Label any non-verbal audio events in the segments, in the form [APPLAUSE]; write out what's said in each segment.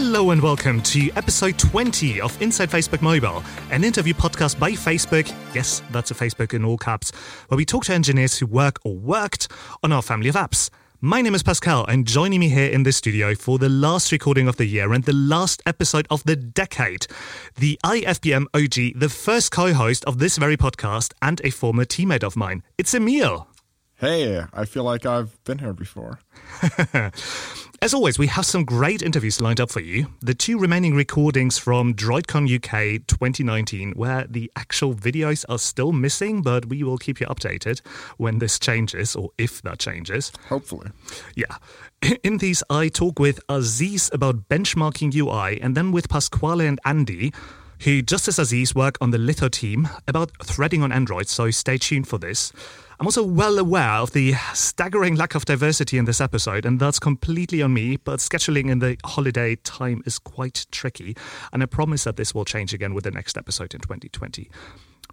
Hello and welcome to episode 20 of Inside Facebook Mobile, an interview podcast by Facebook. Yes, that's a Facebook in all caps, where we talk to engineers who work or worked on our family of apps. My name is Pascal, and joining me here in the studio for the last recording of the year and the last episode of the decade, the IFBM OG, the first co host of this very podcast, and a former teammate of mine. It's Emil. Hey, I feel like I've been here before. [LAUGHS] As always, we have some great interviews lined up for you. The two remaining recordings from DroidCon UK 2019, where the actual videos are still missing, but we will keep you updated when this changes or if that changes. Hopefully. Yeah. [LAUGHS] In these, I talk with Aziz about benchmarking UI and then with Pasquale and Andy who, just as Aziz, work on the Litho team about threading on Android, so stay tuned for this. I'm also well aware of the staggering lack of diversity in this episode, and that's completely on me, but scheduling in the holiday time is quite tricky, and I promise that this will change again with the next episode in 2020.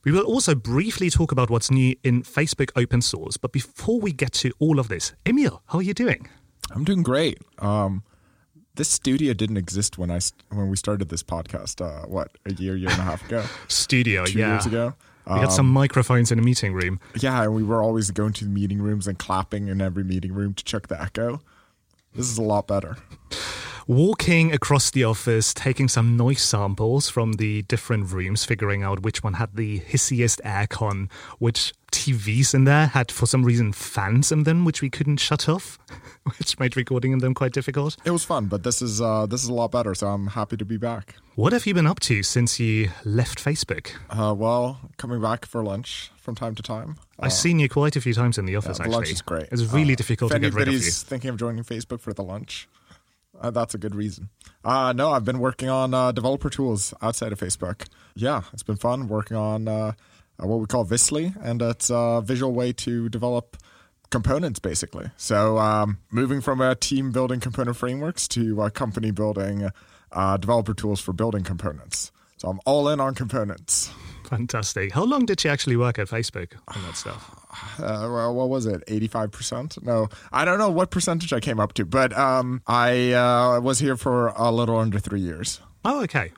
We will also briefly talk about what's new in Facebook open source, but before we get to all of this, Emil, how are you doing? I'm doing great. Um, this studio didn't exist when I when we started this podcast. Uh, what a year, year and a half ago. [LAUGHS] studio, two yeah. years ago. We got some um, microphones in a meeting room. Yeah, and we were always going to the meeting rooms and clapping in every meeting room to check the echo. This is a lot better. Walking across the office, taking some noise samples from the different rooms, figuring out which one had the hissiest aircon, which TVs in there had for some reason fans in them, which we couldn't shut off, [LAUGHS] which made recording in them quite difficult. It was fun, but this is uh, this is a lot better, so I'm happy to be back. What have you been up to since you left Facebook? Uh, well, coming back for lunch from time to time. I've seen you quite a few times in the office. Yeah, actually, the lunch is great. It's really Uh, difficult if to get rid of you. anybody's thinking of joining Facebook for the lunch, uh, that's a good reason. Uh, no, I've been working on uh, developer tools outside of Facebook. Yeah, it's been fun working on uh, uh, what we call Visly, and it's a visual way to develop components, basically. So um, moving from a team building component frameworks to a company building uh, developer tools for building components. So I'm all in on components. Fantastic. How long did you actually work at Facebook on that stuff? [SIGHS] uh, well, what was it? 85%? No, I don't know what percentage I came up to, but um, I uh, was here for a little under three years. Oh, okay.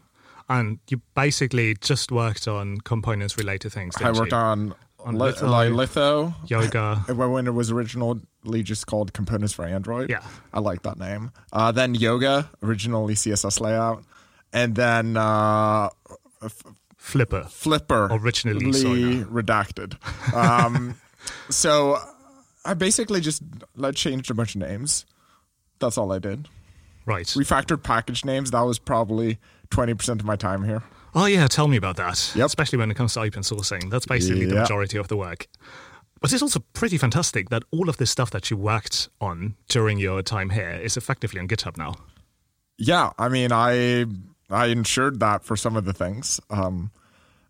And you basically just worked on components related things. I worked you? on, On li- Litho. like Litho. yoga. [LAUGHS] When it was originally just called Components for Android. Yeah. I like that name. Uh, then Yoga, originally CSS layout. And then uh, Flipper. Flipper. Originally, redacted. Um, [LAUGHS] so I basically just like, changed a bunch of names. That's all I did. Right. refactored package names. That was probably 20% of my time here. Oh, yeah. Tell me about that. Yep. Especially when it comes to open sourcing. That's basically the majority of the work. But it's also pretty fantastic that all of this stuff that you worked on during your time here is effectively on GitHub now. Yeah, I mean, I I ensured that for some of the things. Um,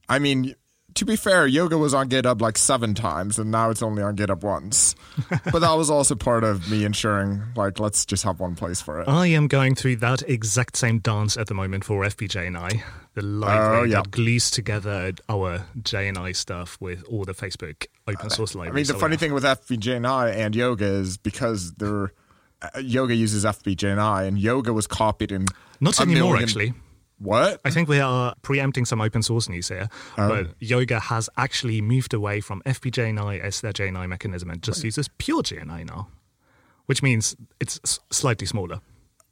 I mean, to be fair, yoga was on GitHub like seven times, and now it's only on GitHub once. [LAUGHS] but that was also part of me ensuring, like, let's just have one place for it. I am going through that exact same dance at the moment for FBJNI, the library Oh, yeah. that glues together our JNI stuff with all the Facebook open source libraries. I mean, the we funny have. thing with FBJNI and I and yoga is because they're uh, yoga uses FBJNI, and yoga was copied in Not anymore, million- actually. What? I think we are preempting some open source news here, Oh. but Yoga has actually moved away from FBJNI as their JNI mechanism and just uses pure JNI now, which means it's slightly smaller.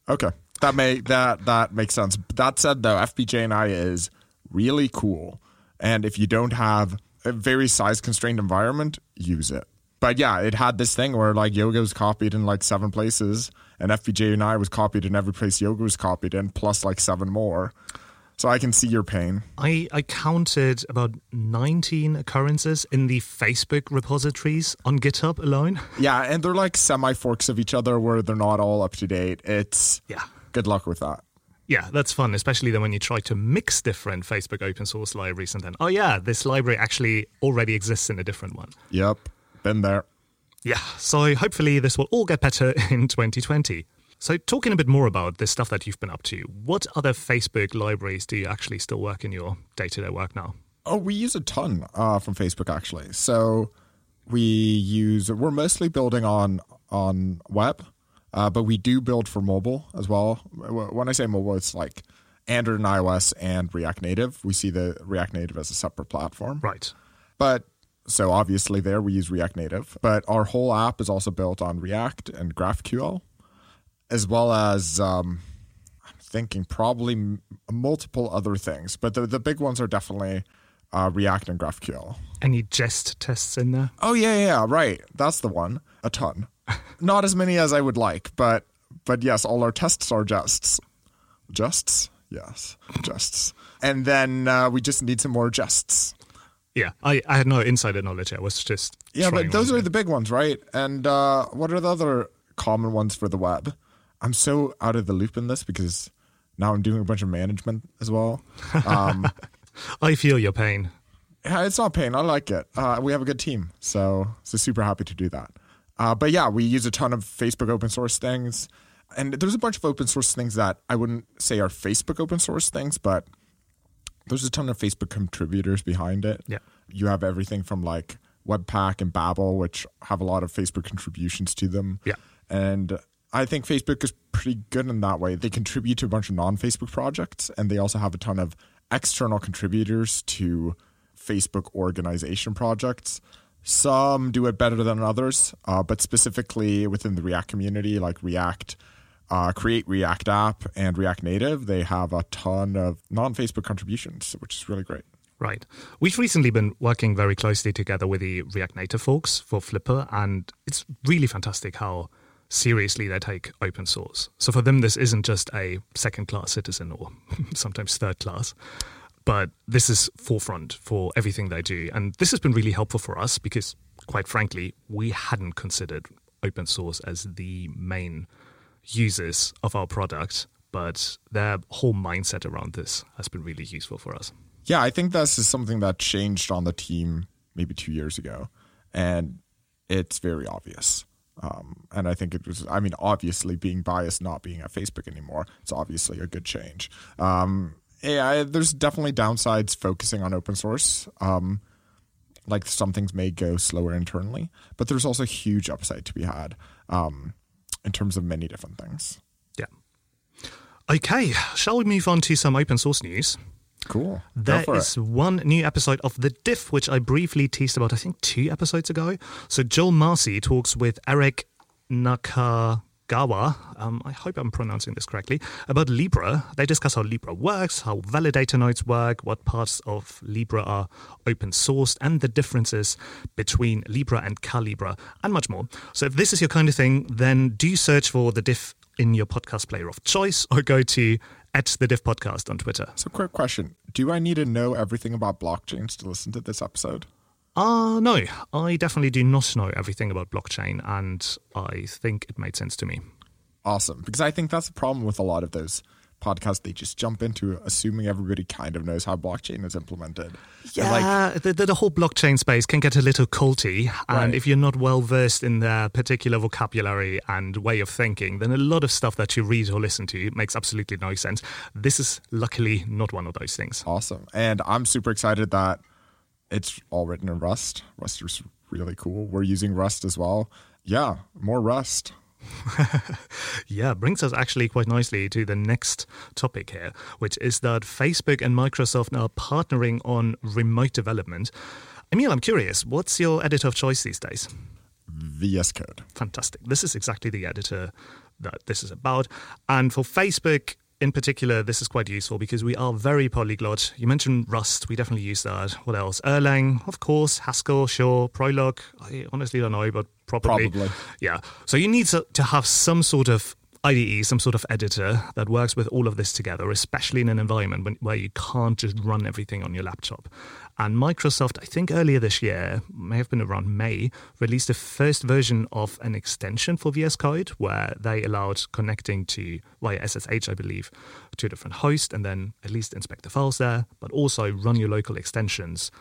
Okay, that may that that makes sense. That said, though, FBJNI is really cool, and if you don't have a very size constrained environment, use it. But yeah, it had this thing where like yoga was copied in like seven places, and FBJNI was copied in every place yoga was copied in, plus like seven more. So I can see your pain. I, I counted about 19 occurrences in the Facebook repositories on GitHub alone. [LAUGHS] Yeah, and they're like semi forks of each other where they're not all up to date. It's Yeah. good luck with that. Yeah, that's fun, especially then when you try to mix different Facebook open source libraries and then, oh yeah, this library actually already exists in a different one. Yep, been there. Yeah, so hopefully this will all get better [LAUGHS] in 2020. So, talking a bit more about this stuff that you've been up to, what other Facebook libraries do you actually still work in your day to day work now? Oh, we use a ton uh, from Facebook actually. So we use we're mostly building on on web. Uh, but we do build for mobile as well. When I say mobile, it's like Android and iOS and React Native. We see the React Native as a separate platform. Right. But so obviously there we use React Native, but our whole app is also built on React and GraphQL, as well as um, I'm thinking probably m- multiple other things. But the the big ones are definitely uh, React and GraphQL. Any jest tests in there? Oh yeah, yeah, right. That's the one. A ton. [LAUGHS] Not as many as I would like, but but yes, all our tests are jests. Jests? Yes, jests. And then uh, we just need some more jests. Yeah, I, I had no insider knowledge. I was just Yeah, but those are the big ones, right? And uh, what are the other common ones for the web? I'm so out of the loop in this because now I'm doing a bunch of management as well. Um, [LAUGHS] I feel your pain. yeah, it's not pain. I like it. Uh, we have a good team, so so super happy to do that. Uh, but yeah, we use a ton of Facebook open source things, and there's a bunch of open source things that I wouldn't say are Facebook open source things, but there's a ton of Facebook contributors behind it. Yeah. You have everything from like Webpack and Babel, which have a lot of Facebook contributions to them. Yeah. And I think Facebook is pretty good in that way. They contribute to a bunch of non Facebook projects, and they also have a ton of external contributors to Facebook organization projects. Some do it better than others, uh, but specifically within the React community, like React, uh, Create React App, and React Native, they have a ton of non Facebook contributions, which is really great. Right. We've recently been working very closely together with the React Native folks for Flipper, and it's really fantastic how seriously they take open source. So for them, this isn't just a second class citizen or [LAUGHS] sometimes third class, but this is forefront for everything they do. And this has been really helpful for us because, quite frankly, we hadn't considered open source as the main users of our product, but their whole mindset around this has been really useful for us. Yeah, I think this is something that changed on the team maybe two years ago, and it's very obvious. Um, and I think it was, I mean, obviously being biased, not being at Facebook anymore, it's obviously a good change. Um, yeah, there's definitely downsides focusing on open source. Um, like some things may go slower internally, but there's also huge upside to be had um, in terms of many different things. Yeah. Okay, shall we move on to some open source news? Cool. There it. one new episode of The Diff, which I briefly teased about, I think, two episodes ago. So Joel Marcey talks with Eric Nakagawa, um, I hope I'm pronouncing this correctly, about Libra. They discuss how Libra works, how validator nodes work, what parts of Libra are open sourced, and the differences between Libra and Calibra, and much more. So if this is your kind of thing, then do search for The Diff in your podcast player of choice or go to at the Diff Podcast on Twitter. So, quick question Do I need to know everything about blockchains to listen to this episode? Uh, no, I definitely do not know everything about blockchain, and I think it made sense to me. Awesome. Because I think that's the problem with a lot of those podcasts. They just jump into assuming everybody kind of knows how blockchain is implemented. And, like, Yeah, the, the, the whole blockchain space can get a little culty, and Right. if you're not well versed in their particular vocabulary and way of thinking, then a lot of stuff that you read or listen to makes absolutely no sense. This is luckily not one of those things. awesome. And I'm super excited that it's all written in Rust. Rust is really cool. We're using Rust as well. Yeah, more Rust. [LAUGHS] Yeah, brings us actually quite nicely to the next topic here, which is that Facebook and Microsoft are partnering on remote development. Emil, I'm curious, what's your editor of choice these days? VS Code. fantastic. This is exactly the editor that this is about. And for Facebook in particular, this is quite useful because we are very polyglot. You mentioned Rust, we definitely use that. What else? Erlang, of course, Haskell, sure, Prolog. I honestly don't know, but probably. Probably. Yeah. So you need to, to have some sort of IDE, some sort of editor that works with all of this together, especially in an environment when, where you can't just run everything on your laptop. And Microsoft, I think earlier this year, may have been around May, released the first version of an extension for VS Code where they allowed connecting to via SSH, I believe, to a different host and then at least inspect the files there, but also run your local extensions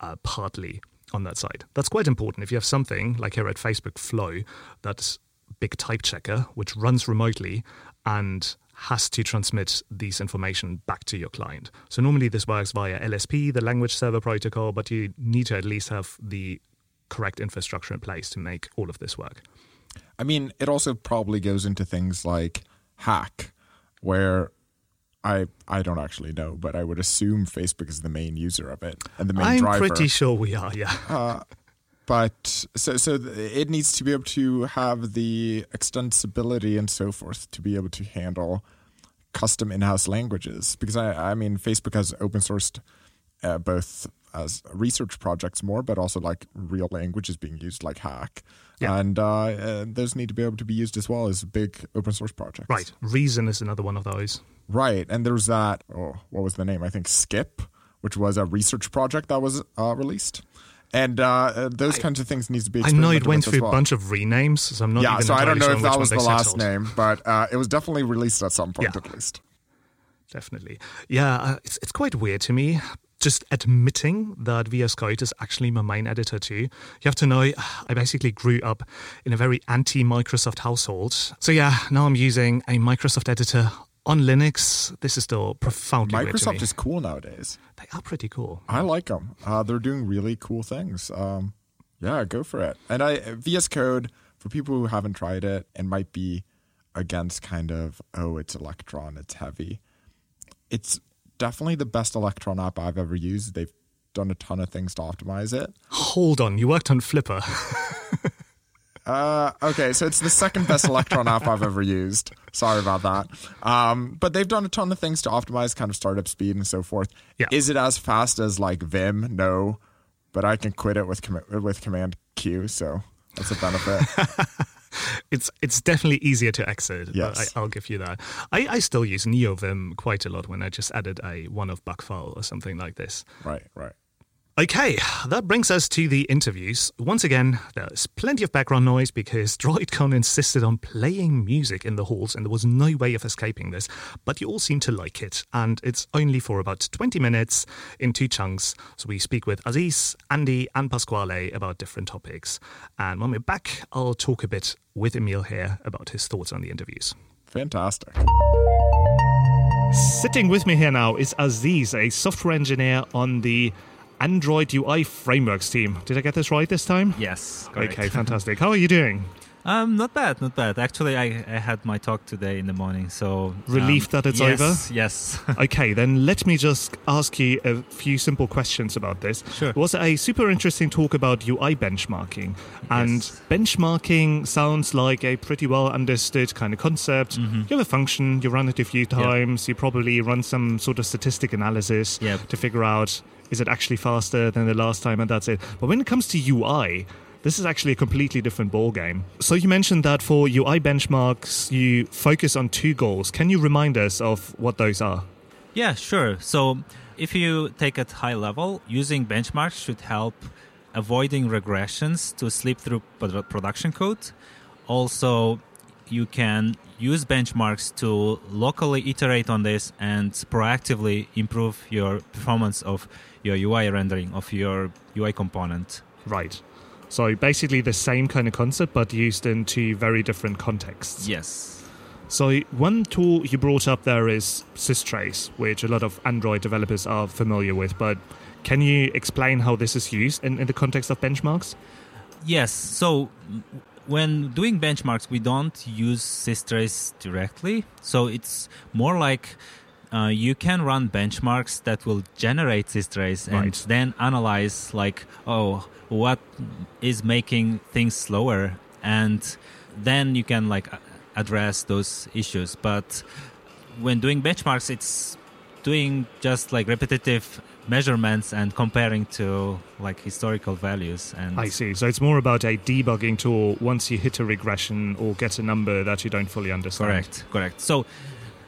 uh, partly on that side. That's quite important. If you have something like here at Facebook Flow that's big type checker, which runs remotely and has to transmit this information back to your client. So normally this works via LSP, the language server protocol, but you need to at least have the correct infrastructure in place to make all of this work. I mean, it also probably goes into things like hack, where I I don't actually know, but I would assume Facebook is the main user of it and the main driver. I'm driver. pretty sure we are, yeah. Uh, but so so it needs to be able to have the extensibility and so forth to be able to handle custom in-house languages because I I mean Facebook has open sourced uh, both as research projects more, but also like real languages being used like Hack, Yeah. and uh, uh, those need to be able to be used as well as big open source projects. Right. Reason is another one of those. Right, and there's that. Oh, what was the name? I think Skip, which was a research project that was uh, released, and uh, uh, those kinds of things need to be. I know it went through well. a bunch of renames, so I'm not Yeah, even so I don't know sure if that was the last name, but uh, it was definitely released at some point Yeah. at least. Definitely. Yeah, uh, it's, it's quite weird to me just admitting that VS Code is actually my main editor too. You have to know, [SIGHS] I basically grew up in a very anti Microsoft household. So yeah, now I'm using a Microsoft editor on Linux. This is still profoundly weird to me. Microsoft is cool nowadays. They are pretty cool. I like them. Uh, they're doing really cool things. Um, yeah, go for it. And I VS Code for people who haven't tried it and might be against kind of oh it's Electron, it's heavy. It's definitely the best Electron app I've ever used. They've done a ton of things to optimize it. Hold on, you worked on Flipper. [LAUGHS] Uh, okay, so it's the second best Electron app I've ever used. Sorry about that. Um, but they've done a ton of things to optimize kind of startup speed and so forth. Yeah. Is it as fast as like Vim? No, but I can quit it with com- with Command Q, so that's a benefit. [LAUGHS] it's it's definitely easier to exit. Yes. I, I'll give you that. I, I still use NeoVim quite a lot when I just added a one-off bug file or something like this. right, right. Okay, that brings us to the interviews. Once again, there's plenty of background noise because [LAUGHS] DroidCon insisted on playing music in the halls and there was no way of escaping this. But you all seem to like it, and it's only for about 20 minutes in two chunks. So we speak with Aziz, Andy, and Pasquale about different topics. And when we're back, I'll talk a bit with Emil here about his thoughts on the interviews. Fantastic. Sitting with me here now is Aziz, a software engineer on the Android UI frameworks team. Did I get this right this time? Yes. Correct. Okay, fantastic. How are you doing? [LAUGHS] Um, not bad, not bad. Actually, I, I had my talk today in the morning, so um, that it's yes, over? Yes. [LAUGHS] Okay, then let me just ask you a few simple questions about this. Sure. It was a super interesting talk about UI benchmarking. And Yes. benchmarking sounds like a pretty well understood kind of concept. Mm-hmm. You have a function, you run it a few times, you probably run some sort of statistic analysis Yep. to figure out is it actually faster than the last time, and that's it. But when it comes to UI, this is actually a completely different ballgame. So you mentioned that for UI benchmarks, you focus on two goals. Can you remind us of what those are? yeah, sure. So, if you take it high level, using benchmarks should help avoiding regressions to slip through production code. Also, you can use benchmarks to locally iterate on this and proactively improve your performance of your UI rendering of your UI component. Right. So basically the same kind of concept, but used in two very different contexts. Yes. So one tool you brought up there is systrace, which a lot of Android developers are familiar with. But can you explain how this is used in, in the context of benchmarks? Yes. So when doing benchmarks, we don't use systrace directly. So it's more like uh, you can run benchmarks that will generate systrace and Right. then analyze like, oh, what is making things slower, and then you can like address those issues. But when doing benchmarks, it's doing just like repetitive measurements and comparing to like historical values and I see. So it's more about a debugging tool once you hit a regression or get a number that you don't fully understand. Correct, correct. So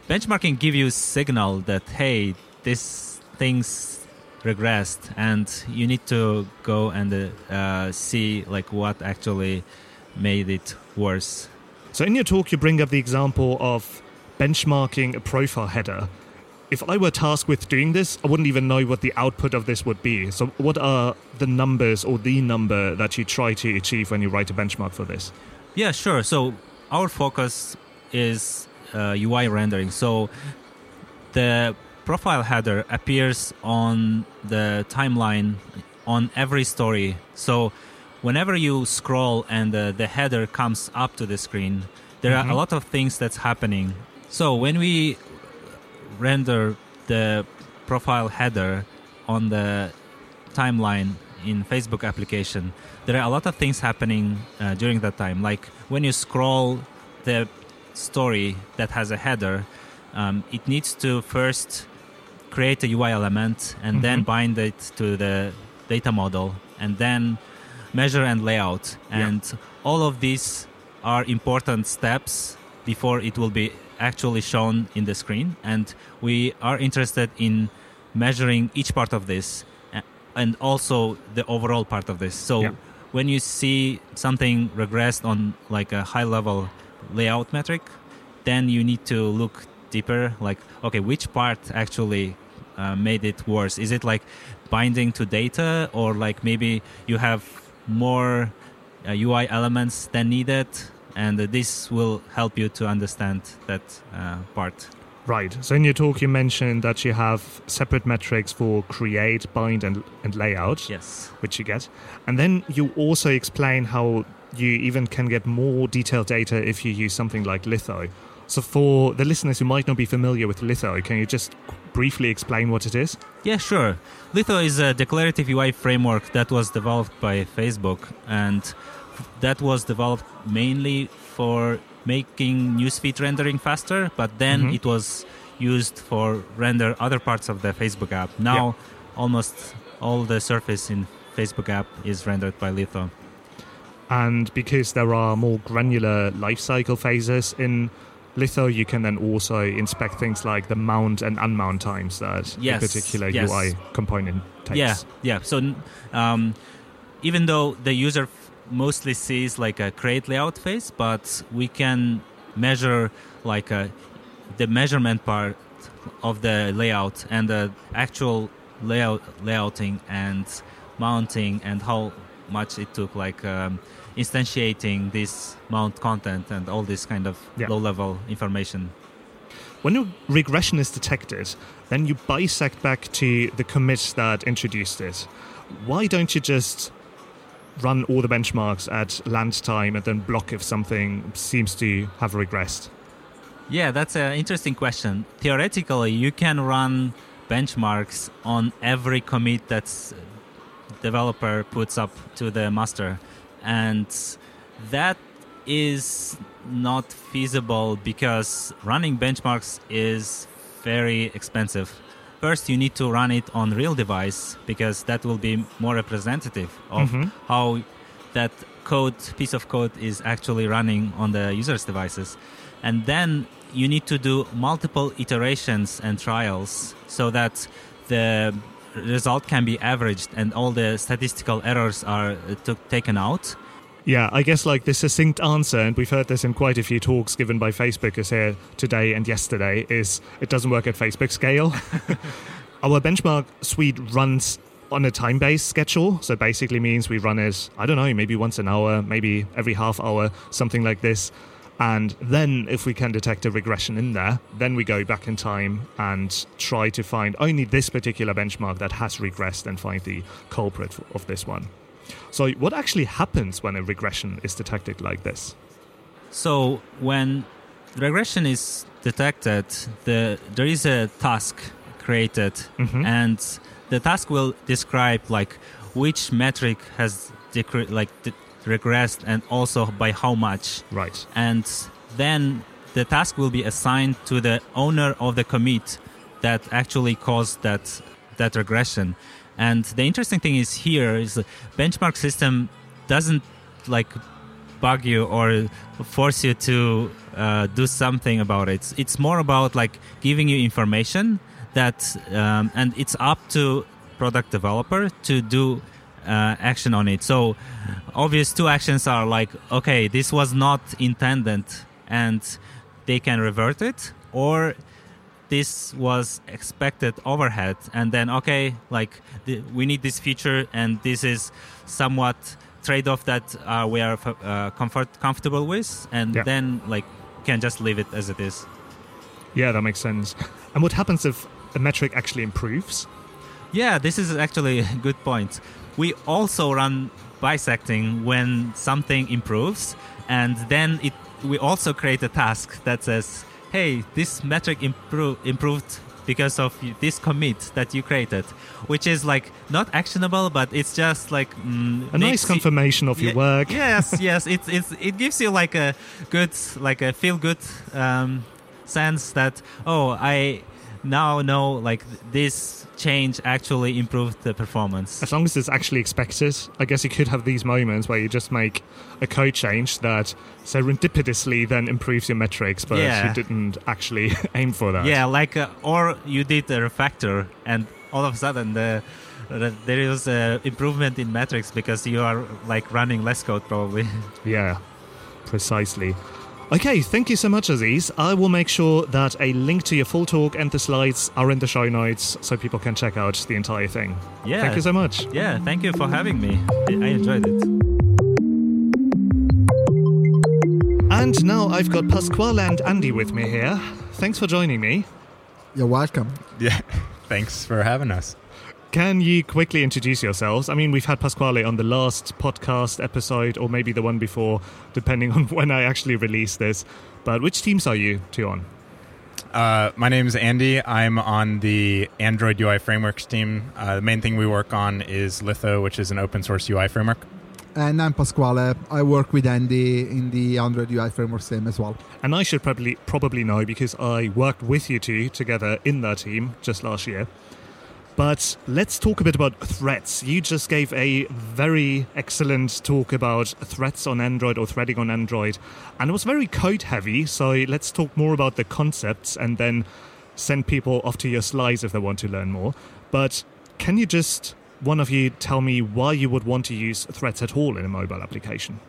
benchmarking give you signal that hey, this thing's regressed, and you need to go and uh, see like what actually made it worse. So in your talk, you bring up the example of benchmarking a profile header. If I were tasked with doing this, I wouldn't even know what the output of this would be. So, what are the numbers or the number that you try to achieve when you write a benchmark for this? Yeah, sure. So our focus is UI rendering. So the profile header appears on the timeline on every story. So whenever you scroll and uh, the header comes up to the screen, there Mm-hmm. are a lot of things that's happening. So when we render the profile header on the timeline in Facebook application, there are a lot of things happening uh, during that time. Like when you scroll the story that has a header, um, it needs to first create a UI element and then Mhm. bind it to the data model and then measure and layout. Yeah. And all of these are important steps before it will be actually shown in the screen. And we are interested in measuring each part of this and also the overall part of this. So Yeah. when you see something regressed on like a high level layout metric, then you need to look deeper like okay which part actually uh, made it worse is it like binding to data or like maybe you have more uh, ui elements than needed and this will help you to understand that uh, part Right. So in your talk, you mentioned that you have separate metrics for create, bind, and, and layout, yes which you get. And then you also explain how you even can get more detailed data if you use something like Litho. So for the listeners who might not be familiar with Litho, can you just briefly explain what it is? Yeah, sure. Litho is a declarative UI framework that was developed by Facebook, and that was developed mainly for making newsfeed rendering faster, but then Mhm. it was used for render other parts of the Facebook app. Now, almost all the surface in Facebook app is rendered by Litho. And because there are more granular life cycle phases in Litho, you can then also inspect things like the mount and unmount times that Yes, a particular yes. UI component takes. Yeah, yeah. So um, even though the user f- mostly sees like a create layout phase, but we can measure like a, the measurement part of the layout and the actual layout layouting and mounting and how much it took like um, instantiating this mount content and all this kind of Yeah. low level information When a regression is detected, then you bisect back to the commit that introduced it. Why don't you just run all the benchmarks at land time and then block if something seems to have regressed? Yeah, that's an interesting question. Theoretically, you can run benchmarks on every commit that's developer puts up to the master, and that is not feasible because running benchmarks is very expensive. First, you need to run it on real device because that will be more representative of Mhm. how that code piece of code is actually running on the user's devices and then you need to do multiple iterations and trials so that the result can be averaged and all the statistical errors are uh, taken out Yeah, I guess like the succinct answer, and we've heard this in quite a few talks given by Facebookers here today and yesterday, is it doesn't work at Facebook scale. [LAUGHS] Our benchmark suite runs on a time based schedule. So basically means we run it, I don't know, maybe once an hour, maybe every half hour, something like this. And then if we can detect a regression in there, then we go back in time and try to find only this particular benchmark that has regressed and find the culprit of this one. So, what actually happens when a regression is detected like this? So when regression is detected, the there is a task created, Mhm. and the task will describe like which metric has decre- like de- regressed and also by how much, Right. and then the task will be assigned to the owner of the commit that actually caused that that regression. And the interesting thing is here is the benchmark system doesn't like bug you or force you to uh, do something about it. It's more about like giving you information that, um, and it's up to product developer to do uh, action on it. So obvious two actions are like, okay, this was not intended, and they can revert it, or this was expected overhead and then okay like the, we need this feature and this is somewhat trade-off that uh, we are uh, comfort comfortable with and Yeah. then like can just leave it as it is Yeah, that makes sense. And what happens if a metric actually improves? yeah this is actually [LAUGHS] a good point we also run bisecting when something improves, and then it we also create a task that says, "Hey, this metric impro- improved because of this commit that you created," which is like not actionable, but it's just like mm, A nice makes you- confirmation of your work. [LAUGHS] Yes, yes, it's it's it gives you like a good like a feel good um, sense that oh I now know like this change actually improved the performance. As long as it's actually expected, I guess you could have these moments where you just make a code change that serendipitously then improves your metrics, but Yeah. you didn't actually [LAUGHS] aim for that. Yeah, like uh, or you did a refactor and all of a sudden the, the there is a improvement in metrics because you are like running less code probably. [LAUGHS] Yeah, precisely. Okay, thank you so much, Aziz. I will make sure that a link to your full talk and the slides are in the show notes so people can check out the entire thing. Yeah. Thank you so much. yeah, thank you for having me. I, I enjoyed it. And now I've got Pasquale and Andy with me here. Thanks for joining me. You're welcome. Yeah. [LAUGHS] Thanks for having us. Can you quickly introduce yourselves? I mean, we've had Pasquale on the last podcast episode, or maybe the one before, depending [LAUGHS] on when I actually release this. But which teams are you two on? Uh, my name is Andy. I'm on the Android UI frameworks team. Uh, the main thing we work on is Litho, which is an open source UI framework. And I'm Pasquale. I work with Andy in the Android UI Frameworks team as well. And I should probably probably know because I worked with you two together in that team just last year. But let's talk a bit about threats. You just gave a very excellent talk about threats on Android or threading on Android, and it was very code heavy. So let's talk more about the concepts and then send people off to your slides if they want to learn more. But can you just one of you tell me why you would want to use threats at all in a mobile application?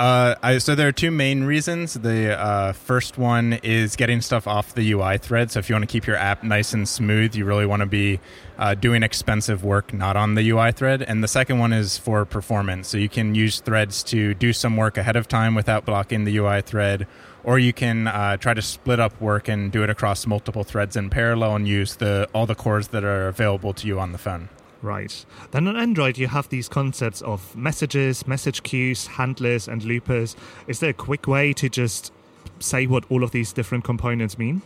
Uh, I, so there are two main reasons. The uh, first one is getting stuff off the UI thread. So if you want to keep your app nice and smooth, you really want to be uh, doing expensive work not on the UI thread. And the second one is for performance. So you can use threads to do some work ahead of time without blocking the UI thread, or you can uh, try to split up work and do it across multiple threads in parallel and use the all the cores that are available to you on the phone. Right. Then on Android, you have these concepts of messages, message queues, handlers, and loopers. Is there a quick way to just say what all of these different components mean?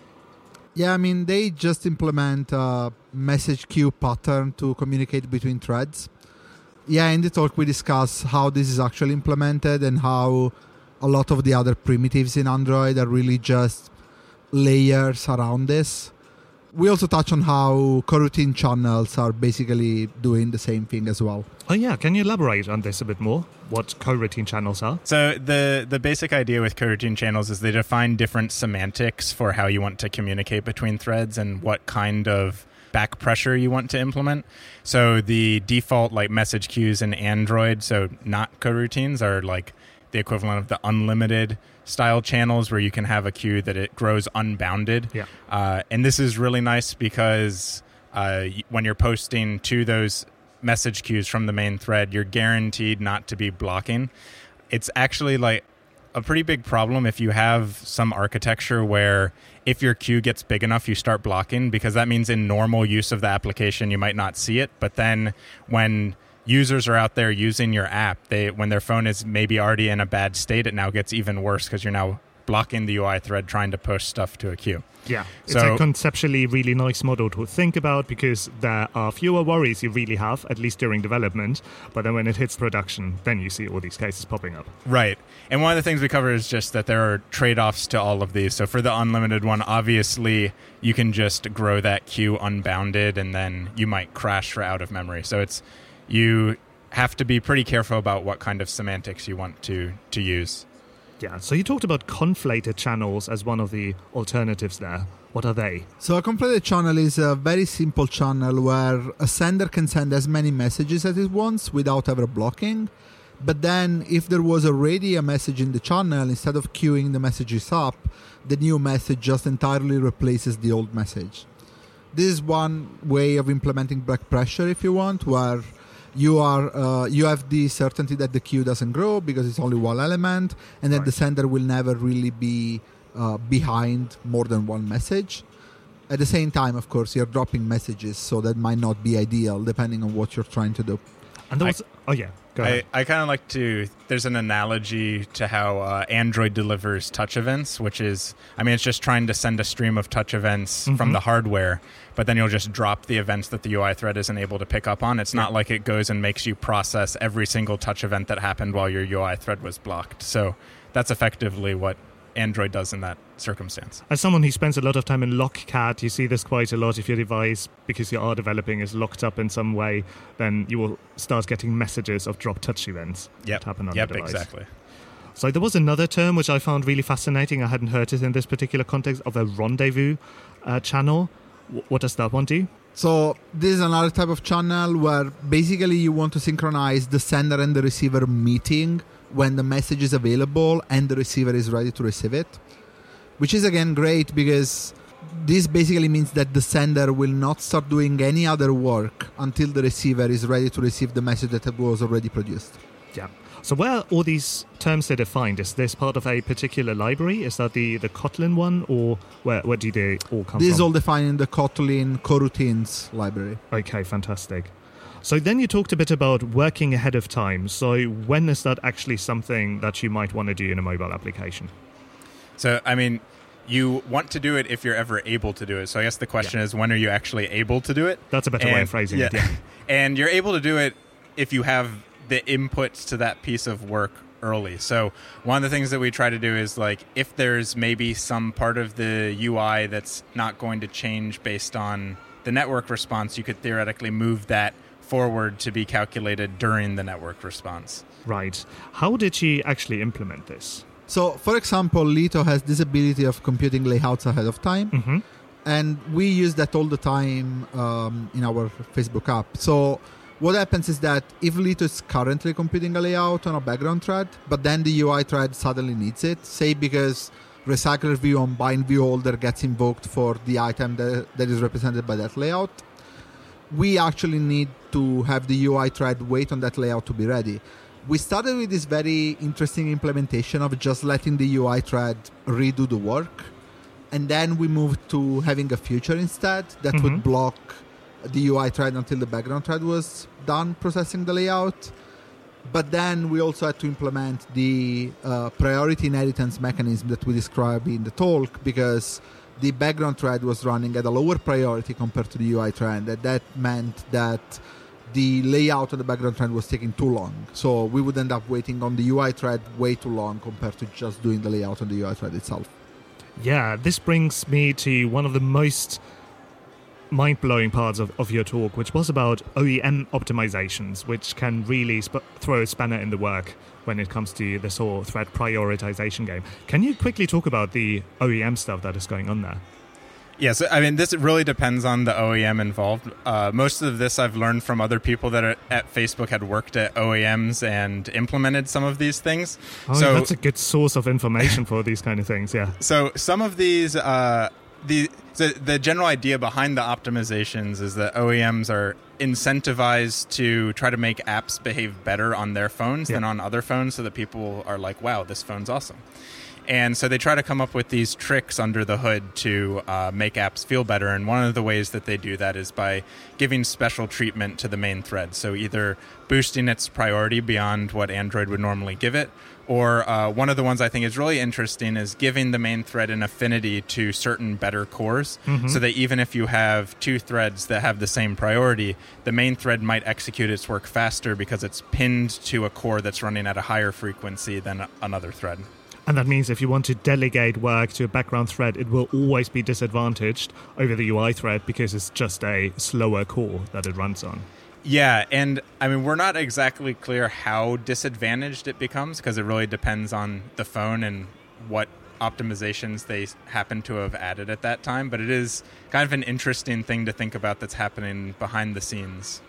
Yeah, I mean, they just implement a message queue pattern to communicate between threads. Yeah, in the talk, we discuss how this is actually implemented and how a lot of the other primitives in Android are really just layers around this. We also touch on how coroutine channels are basically doing the same thing as well. Oh, yeah. Can you elaborate on this a bit more? What coroutine channels are? So the the basic idea with coroutine channels is they define different semantics for how you want to communicate between threads and what kind of back pressure you want to implement. So the default like message queues in Android, so not coroutines, are like the equivalent of the unlimited style channels where you can have a queue that it grows unbounded. Yeah. Uh, and this is really nice because uh, when you're posting to those message queues from the main thread, you're guaranteed not to be blocking. It's actually like a pretty big problem if you have some architecture where if your queue gets big enough, you start blocking because that means in normal use of the application, you might not see it. But then when users are out there using your app, they when their phone is maybe already in a bad state, it now gets even worse because you're now blocking the UI thread trying to push stuff to a queue. Yeah. It's a conceptually really nice model to think about because there are fewer worries you really have, at least during development. But then when it hits production, then you see all these cases popping up. Right. And one of the things we cover is just that there are trade offs to all of these. So for the unlimited one, obviously you can just grow that queue unbounded and then you might crash for out of memory. So it's you have to be pretty careful about what kind of semantics you want to to use. Yeah. So you talked about conflated channels as one of the alternatives there. What are they? So a conflated channel is a very simple channel where a sender can send as many messages as it wants without ever blocking. But then if there was already a message in the channel, instead of queuing the messages up, the new message just entirely replaces the old message. This is one way of implementing back pressure if you want, where you are uh, you have the certainty that the queue doesn't grow because it's only one element, and that the sender will never really be uh, behind more than one message. At the same time, of course, you're dropping messages, so that might not be ideal depending on what you're trying to do. And there I- oh yeah. I. I kind of like to. There's an analogy to how uh, Android delivers touch events, which is, I mean, it's just trying to send a stream of touch events from the hardware, but then you'll just drop the events that the UI thread isn't able to pick up on. It's not like it goes and makes you process every single touch event that happened while your UI thread was blocked. So that's effectively what Android does in that circumstance. As someone who spends a lot of time in Logcat, you see this quite a lot. If your device, because you are developing, is locked up in some way, then you will start getting messages of drop touch events Yep. that happen on yep, the device. exactly. So there was another term which I found really fascinating. I hadn't heard it in this particular context of a rendezvous uh, channel. W- what does that one do? So this is another type of channel where basically you want to synchronize the sender and the receiver meeting when the message is available and the receiver is ready to receive it. Which is again great because this basically means that the sender will not start doing any other work until the receiver is ready to receive the message that was already produced. Yeah. So where are all these terms are defined? Is this part of a particular library? Is that the, the Kotlin one, or where, where do they all come from? This is all defined in the Kotlin coroutines library. Okay, fantastic. So then you talked a bit about working ahead of time. So when is that actually something that you might want to do in a mobile application? So, I mean, you want to do it if you're ever able to do it. So, I guess the question is, when are you actually able to do it? That's a better way of phrasing it. Yeah. [LAUGHS] and you're able to do it if you have the inputs to that piece of work early. So, one of the things that we try to do is like if there's maybe some part of the UI that's not going to change based on the network response, you could theoretically move that forward to be calculated during the network response. Right. How did she actually implement this? So, for example, Litho has this ability of computing layouts ahead of time. hmm and we use that all the time um, in our Facebook app. So what happens is that if Litho is currently computing a layout on a background thread, but then the UI thread suddenly needs it, say because recycler view on bind view holder gets invoked for the item that, that is represented by that layout, we actually need to have the UI thread wait on that layout to be ready. We started with this very interesting implementation of just letting the UI thread redo the work and then we moved to having a future instead that Mhm. would block the UI thread until the background thread was done processing the layout. But then we also had to implement the uh, priority inheritance mechanism that we described in the talk because the background thread was running at a lower priority compared to the UI thread. And that meant that the layout of the background thread was taking too long. So we would end up waiting on the UI thread way too long compared to just doing the layout on the UI thread itself. Yeah, this brings me to one of the most mind blowing parts of, of your talk, which was about OEM optimizations, which can really sp- throw a spanner in the work when it comes to this whole thread prioritization game. Can you quickly talk about the OEM stuff that is going on there? Yes, I mean this really depends on the OEM involved. Uh, most of this I've learned from other people that are at Facebook had worked at OEMs and implemented some of these things. Oh, so that's a good source of information for these kind of things, yeah. so some of these uh, the the the general idea behind the optimizations is that OEMs are incentivized to try to make apps behave better on their phones than on other phones so that people are like wow this phone's awesome and so they try to come up with these tricks under the hood to uh, make apps feel better. And one of the ways that they do that is by giving special treatment to the main thread. So either boosting its priority beyond what Android would normally give it, or uh, one of the ones I think is really interesting is giving the main thread an affinity to certain better cores. So that even if you have two threads that have the same priority, the main thread might execute its work faster because it's pinned to a core that's running at a higher frequency than another thread. And that means if you want to delegate work to a background thread, it will always be disadvantaged over the UI thread because it's just a slower core that it runs on. Yeah, and I mean, we're not exactly clear how disadvantaged it becomes because it really depends on the phone and what optimizations they happen to have added at that time. But it is kind of an interesting thing to think about that's happening behind the scenes.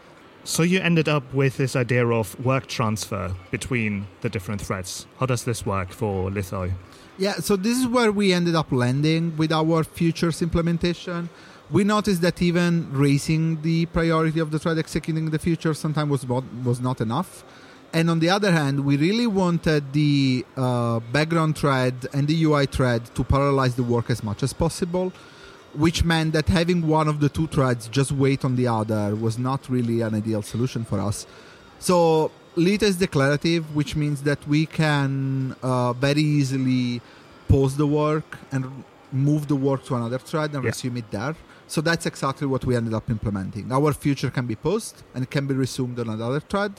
So you ended up with this idea of work transfer between the different threads. How does this work for Litho? Yeah, so this is where we ended up landing with our futures implementation. We noticed that even raising the priority of the thread executing the future sometimes was not, was not enough. And on the other hand, we really wanted the uh, background thread and the UI thread to parallelize the work as much as possible, which meant that having one of the two threads just wait on the other was not really an ideal solution for us. So Litho is declarative, which means that we can uh, very easily pause the work and move the work to another thread and Yeah. resume it there. So that's exactly what we ended up implementing. Our future can be paused and it can be resumed on another thread,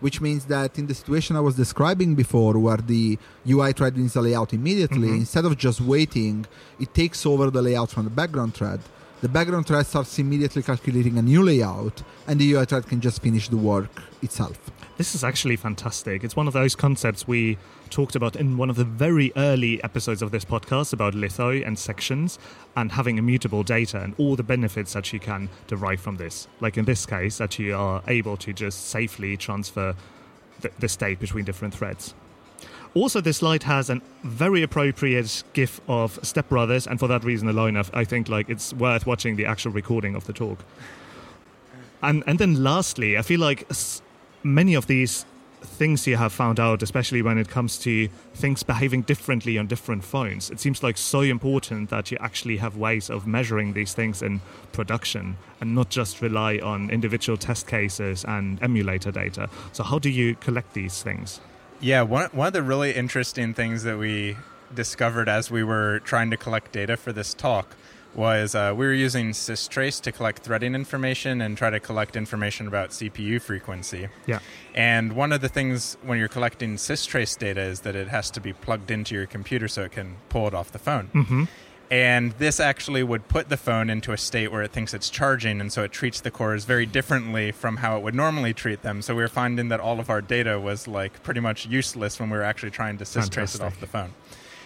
which means that in the situation I was describing before, where the UI thread needs a layout immediately, Mhm. instead of just waiting, it takes over the layout from the background thread. The background thread starts immediately calculating a new layout, and the UI thread can just finish the work itself. This is actually fantastic. It's one of those concepts we talked about in one of the very early episodes of this podcast about Litho and sections and having immutable data and all the benefits that you can derive from this. Like in this case, that you are able to just safely transfer the, the state between different threads. Also, this slide has a very appropriate GIF of Step Brothers, and for that reason alone, I think like it's worth watching the actual recording of the talk. And and then lastly, I feel like many of these things you have found out, especially when it comes to things behaving differently on different phones, it seems like so important that you actually have ways of measuring these things in production and not just rely on individual test cases and emulator data. So, how do you collect these things? Yeah, one one of the really interesting things that we discovered as we were trying to collect data for this talk was uh, we were using systrace to collect threading information and try to collect information about CPU frequency. Yeah. And one of the things when you're collecting systrace data is that it has to be plugged into your computer so it can pull it off the phone. Mm-hmm. And this actually would put the phone into a state where it thinks it's charging, and so it treats the cores very differently from how it would normally treat them. So we were finding that all of our data was like pretty much useless when we were actually trying to systrace it off the phone.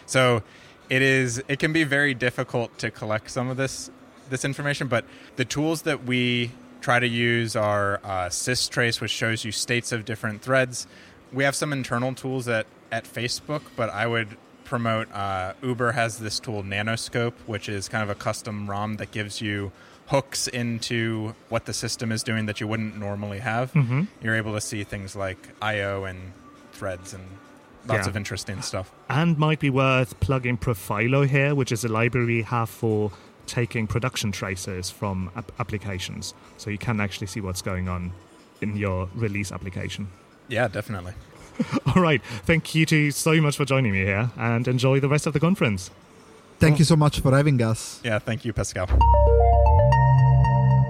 So it is it can be very difficult to collect some of this this information, but the tools that we try to use are uh, systrace, which shows you states of different threads. We have some internal tools at at Facebook, but I would promote uh, Uber has this tool Nanoscope, which is kind of a custom ROM that gives you hooks into what the system is doing that you wouldn't normally have. Mm-hmm. You're able to see things like I/O and threads and lots Yeah. of interesting stuff. And might be worth plugging Profilo here, which is a library we have for taking production traces from ap- applications. So you can actually see what's going on in your release application. Yeah, definitely. [LAUGHS] All right. Thank you two so much for joining me here and enjoy the rest of the conference. Thank you so much for having us. Yeah, thank you, Pascal.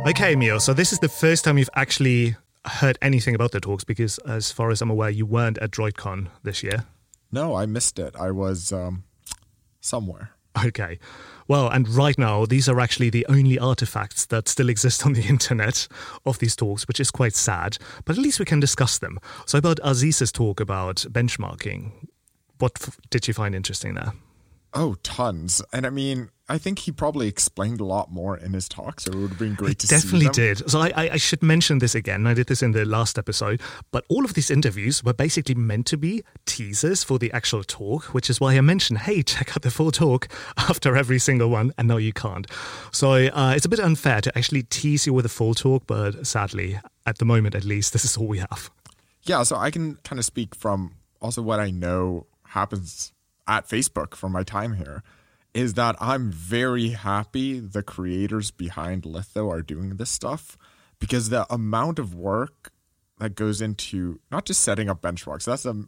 Okay, Emil. So this is the first time you've actually heard anything about the talks because, as far as I'm aware, you weren't at DroidCon this year. No, I missed it. I was um, somewhere. Okay. Well, and right now, these are actually the only artifacts that still exist on the [LAUGHS] internet of these talks, which is quite sad, but at least we can discuss them. So, about Aziz's talk about benchmarking, what f- did you find interesting there? Oh, tons. And I mean, I think he probably explained a lot more in his talk, so it would have been great to Definitely did. So I, I, I should mention this again. I did this in the last episode, but all of these interviews were basically meant to be teasers for the actual talk, which is why I mentioned, hey, check out the full talk [LAUGHS] after every single one, and no, you can't. So uh, it's a bit unfair to actually tease you with a full talk, but sadly, at the moment at least, [LAUGHS] this is all we have. Yeah, so I can kind of speak from also what I know happens at Facebook for my time here is that I'm very happy the creators behind Litho are doing this stuff because the amount of work that goes into not just setting up benchmarks, that's a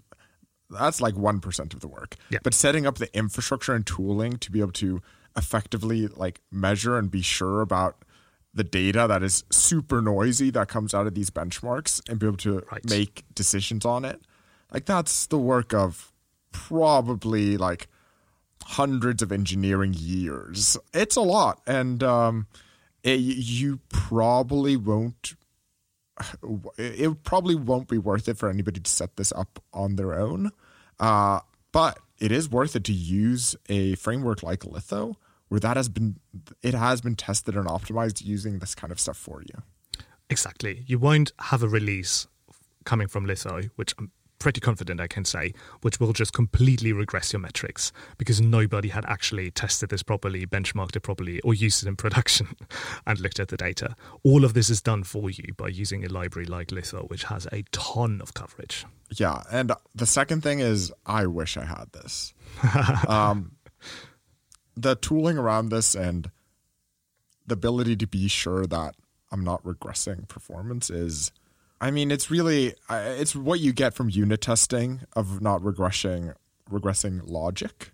that's like 1% of the work. Yeah. But setting up the infrastructure and tooling to be able to effectively like measure and be sure about the data that is super noisy that comes out of these benchmarks and be able to Right. make decisions on it. Like that's the work of probably like hundreds of engineering years. It's a lot and um it, you probably won't [SIGHS] it probably won't be worth it for anybody to set this up on their own. Uh, but it is worth it to use a framework like Litho, where that has been it has been tested and optimized using this kind of stuff for you. Exactly. You won't have a release coming from Litho, which pretty confident I can say, which will just completely regress your metrics because nobody had actually tested this properly, benchmarked it properly, or used it in [LAUGHS] production and looked at the data. All of this is done for you by using a library like Litho, which has a ton of coverage. Yeah, and the second thing is I wish I had this. [LAUGHS] um, the tooling around this and the ability to be sure that I'm not regressing performance is I mean, it's really it's what you get from unit testing of not regressing regressing logic,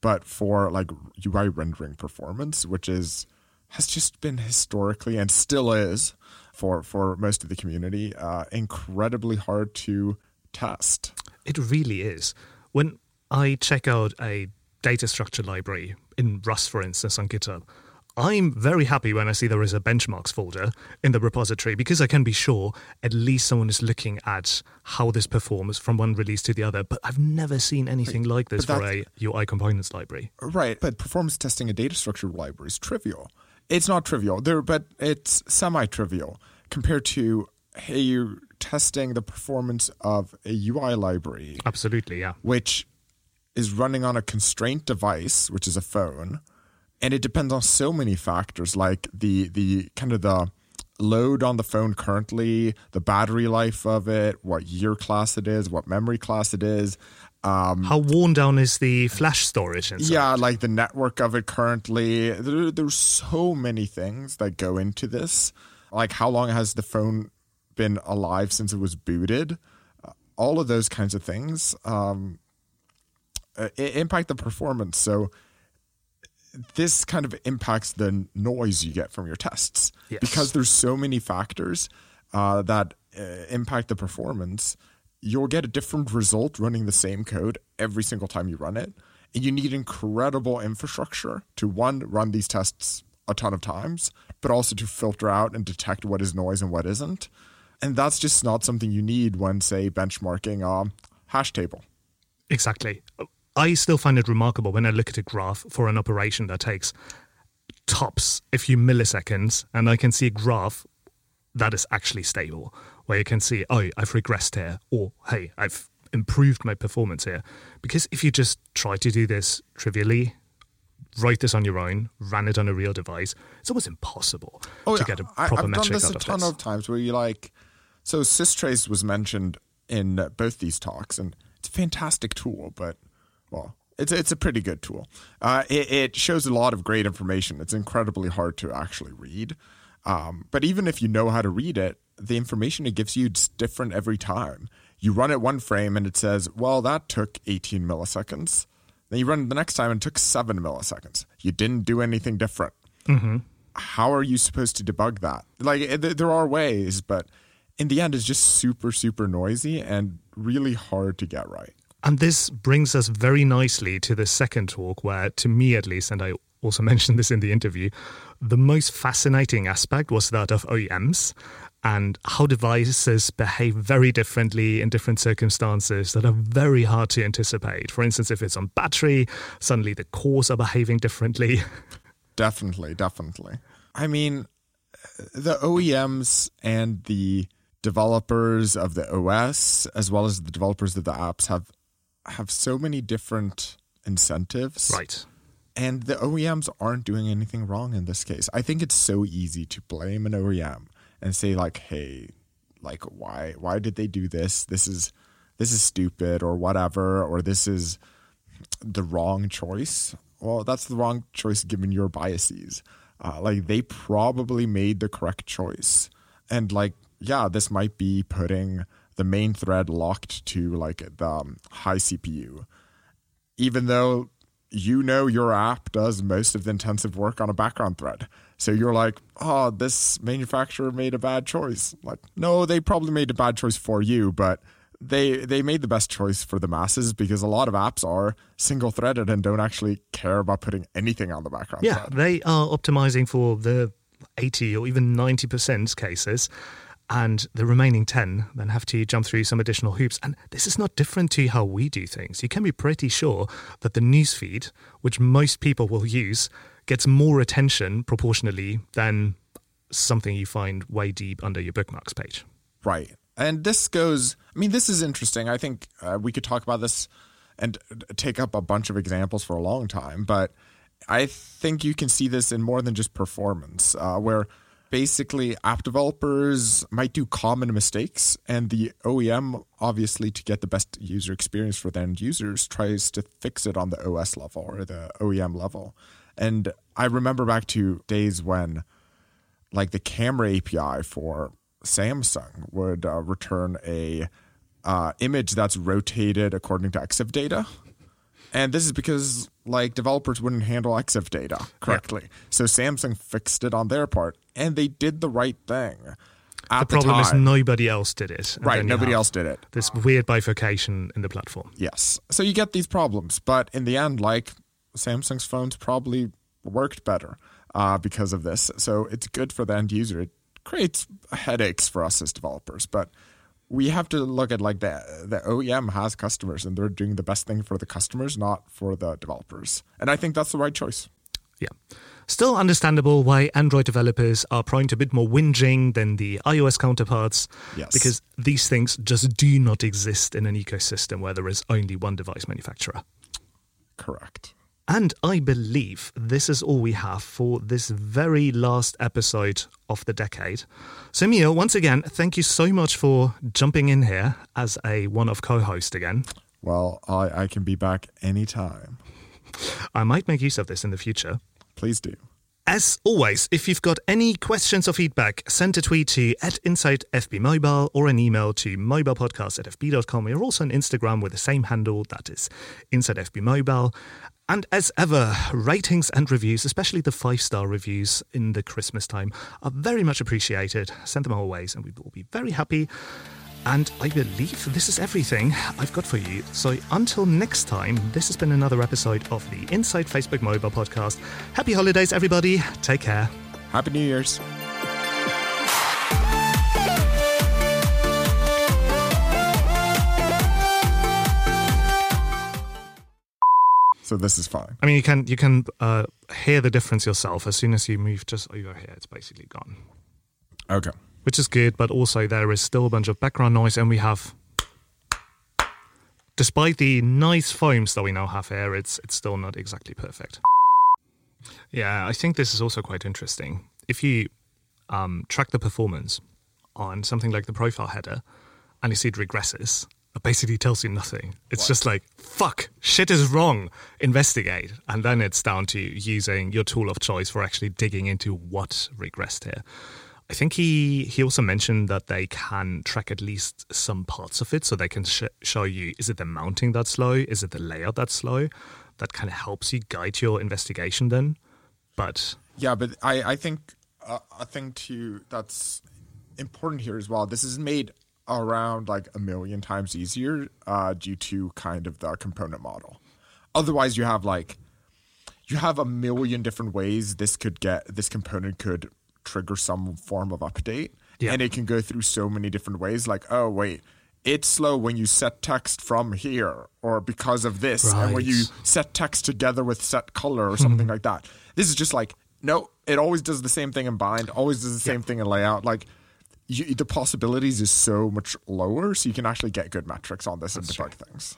but for like UI rendering performance, which is has just been historically and still is for for most of the community uh, incredibly hard to test. It really is. When I check out a data structure library in Rust, for instance, on GitHub, I'm very happy when I see there is a benchmarks folder in the repository because I can be sure at least someone is looking at how this performs from one release to the other. But I've never seen anything like this for a UI components library. Right, but performance testing a data structure library is trivial. It's not trivial, there, but it's semi-trivial compared to hey, you're testing the performance of a UI library, Absolutely, yeah. which is running on a constraint device, which is a phone, and it depends on so many factors, like the the kind of the load on the phone currently, the battery life of it, what year class it is, what memory class it is. Um, How worn down is the flash storage? And yeah, like the network of it currently. There, there's so many things that go into this. Like how long has the phone been alive since it was booted? Uh, all of those kinds of things um, impact the performance. So this kind of impacts the noise you get from your tests Yes. because there's so many factors uh, that uh, impact the performance. You'll get a different result running the same code every single time you run it, and you need incredible infrastructure to one run these tests a ton of times, but also to filter out and detect what is noise and what isn't. And that's just not something you need when, say, benchmarking a hash table. Exactly. I still find it remarkable when I look at a graph for an operation that takes tops a few milliseconds, and I can see a graph that is actually stable, where you can see, oh, I've regressed here, or hey, I've improved my performance here. Because if you just try to do this trivially, write this on your own, run it on a real device, it's almost impossible oh, to get a Oh, I- proper I've done this out a of ton this. of times where you like, so systrace was mentioned in both these talks, and it's a fantastic tool, but well, it's it's a pretty good tool. Uh, it, it shows a lot of great information. It's incredibly hard to actually read, um, but even if you know how to read it, the information it gives you is different every time. You run it one frame and it says, "Well, that took 18 milliseconds." Then you run it the next time and it took seven milliseconds. You didn't do anything different how are you supposed to debug that? Like, eh, th- there are ways, but in the end, it's just super, super noisy and really hard to get right. And this brings us very nicely to the second talk, where, to me at least, and I also [LAUGHS] mentioned this in the interview, the most fascinating aspect was that of OEMs and how devices behave very differently in different circumstances that are very hard to anticipate. For instance, if it's on battery, suddenly the cores are behaving differently. [LAUGHS] Definitely, definitely. I mean, the OEMs and the developers of the OS, as well as the developers of the apps, have have so many different incentives. right. And the OEMs aren't doing anything wrong in this case. I think it's so easy to blame an OEM and say like, "Hey, like why why did they do this? This is this is stupid or whatever or this is the wrong choice." Well, that's the wrong choice given your biases. Uh, like they probably made the correct choice. And like, yeah, this might be putting the main thread locked to like the um, high CPU even though you know your app does most of the intensive work on a background thread. So you're like, oh, this manufacturer made a bad choice. Like, no, they probably made a bad choice for you, but they they made the best choice for the masses because a lot of apps are single threaded and don't actually care about putting anything on the background Yeah, thread. they are optimizing for the 80 or even 90% cases. And the remaining 10 then have to jump through some additional hoops. And this is not different to how we do things. You can be pretty sure that the newsfeed, which most people will use, gets more attention proportionally than something you find way deep under your bookmarks page. Right. And this goes, I mean, this is interesting. I think uh, we could talk about this and uh, take up a bunch of examples for a long time, but I think you can see this in more than just performance, uh, where basically app developers might do common mistakes, and the OEM, obviously, to get the best user experience for the end users, tries to fix it on the OS level or the OEM level. And I remember back to days when like the camera API for Samsung would uh, return a uh, image that's rotated according to EXIF data. And this is because like developers wouldn't handle EXIF data correctly. So Samsung fixed it on their part and they did the right thing. At the problem is time. nobody else did it. right, nobody else did it. This weird bifurcation in the platform. Yes. So you get these problems, but in the end, like Samsung's phones probably worked better uh, because of this. So it's good for the end user. It creates headaches for us as developers, but we have to look at like the the OEM has customers and they're doing the best thing for the customers, not for the developers. And I think that's the right choice. Yeah. Still understandable why Android developers are prone to a bit more whinging than the iOS counterparts. Yes. Because these things just do not exist in an ecosystem where there is only one device manufacturer. Correct. And I believe this is all we have for this very last episode of the decade. So, Emil, once again, thank you so much for jumping in here as a one off co host again. Well, I, I can be back anytime. I might make use of this in the future. Please do. As always, if you've got any questions or feedback, send a tweet to at InsideFBMobile or an email to mobilepodcast at fb.com. We're also on Instagram with the same handle, that is InsideFBMobile. And as ever, ratings and reviews, especially the five star reviews in the Christmas time, are very much appreciated. Send them our ways, and we will be very happy. And I believe this is everything I've got for you. So until next time, this has been another episode of the Inside Facebook Mobile Podcast. Happy holidays, everybody. Take care. Happy New Year's. So this is fine. I mean, you can you can uh, hear the difference yourself as soon as you move just over here. It's basically gone, Okay. which is good. But also, there is still a bunch of background noise, and we have, despite the nice foams that we now have here, it's it's still not exactly perfect. Yeah, I think this is also quite interesting. If you um, track the performance on something like the profile header, and you see it regresses, basically tells you nothing. It's just like, fuck, shit is wrong, investigate. And then it's down to using your tool of choice for actually digging into what regressed here. I think he, he also mentioned that they can track at least some parts of it so they can sh- show you is it the mounting that's slow? Is it the layout that's slow? That kind of helps you guide your investigation then. But Yeah, but I, I think uh, a thing to that's important here as well. This is made around like a million times easier uh, due to kind of the component model. Otherwise, you have like you have a million different ways this could get this component could trigger some form of update, Yeah. and it can go through so many different ways. Like, oh wait. It's slow when you set text from here, or because of this, and when you set text together with set color or something like that. This is just like no, it always does the same thing in bind, always does the same thing in layout. Like you, the possibilities is so much lower, so you can actually get good metrics on this and debug things.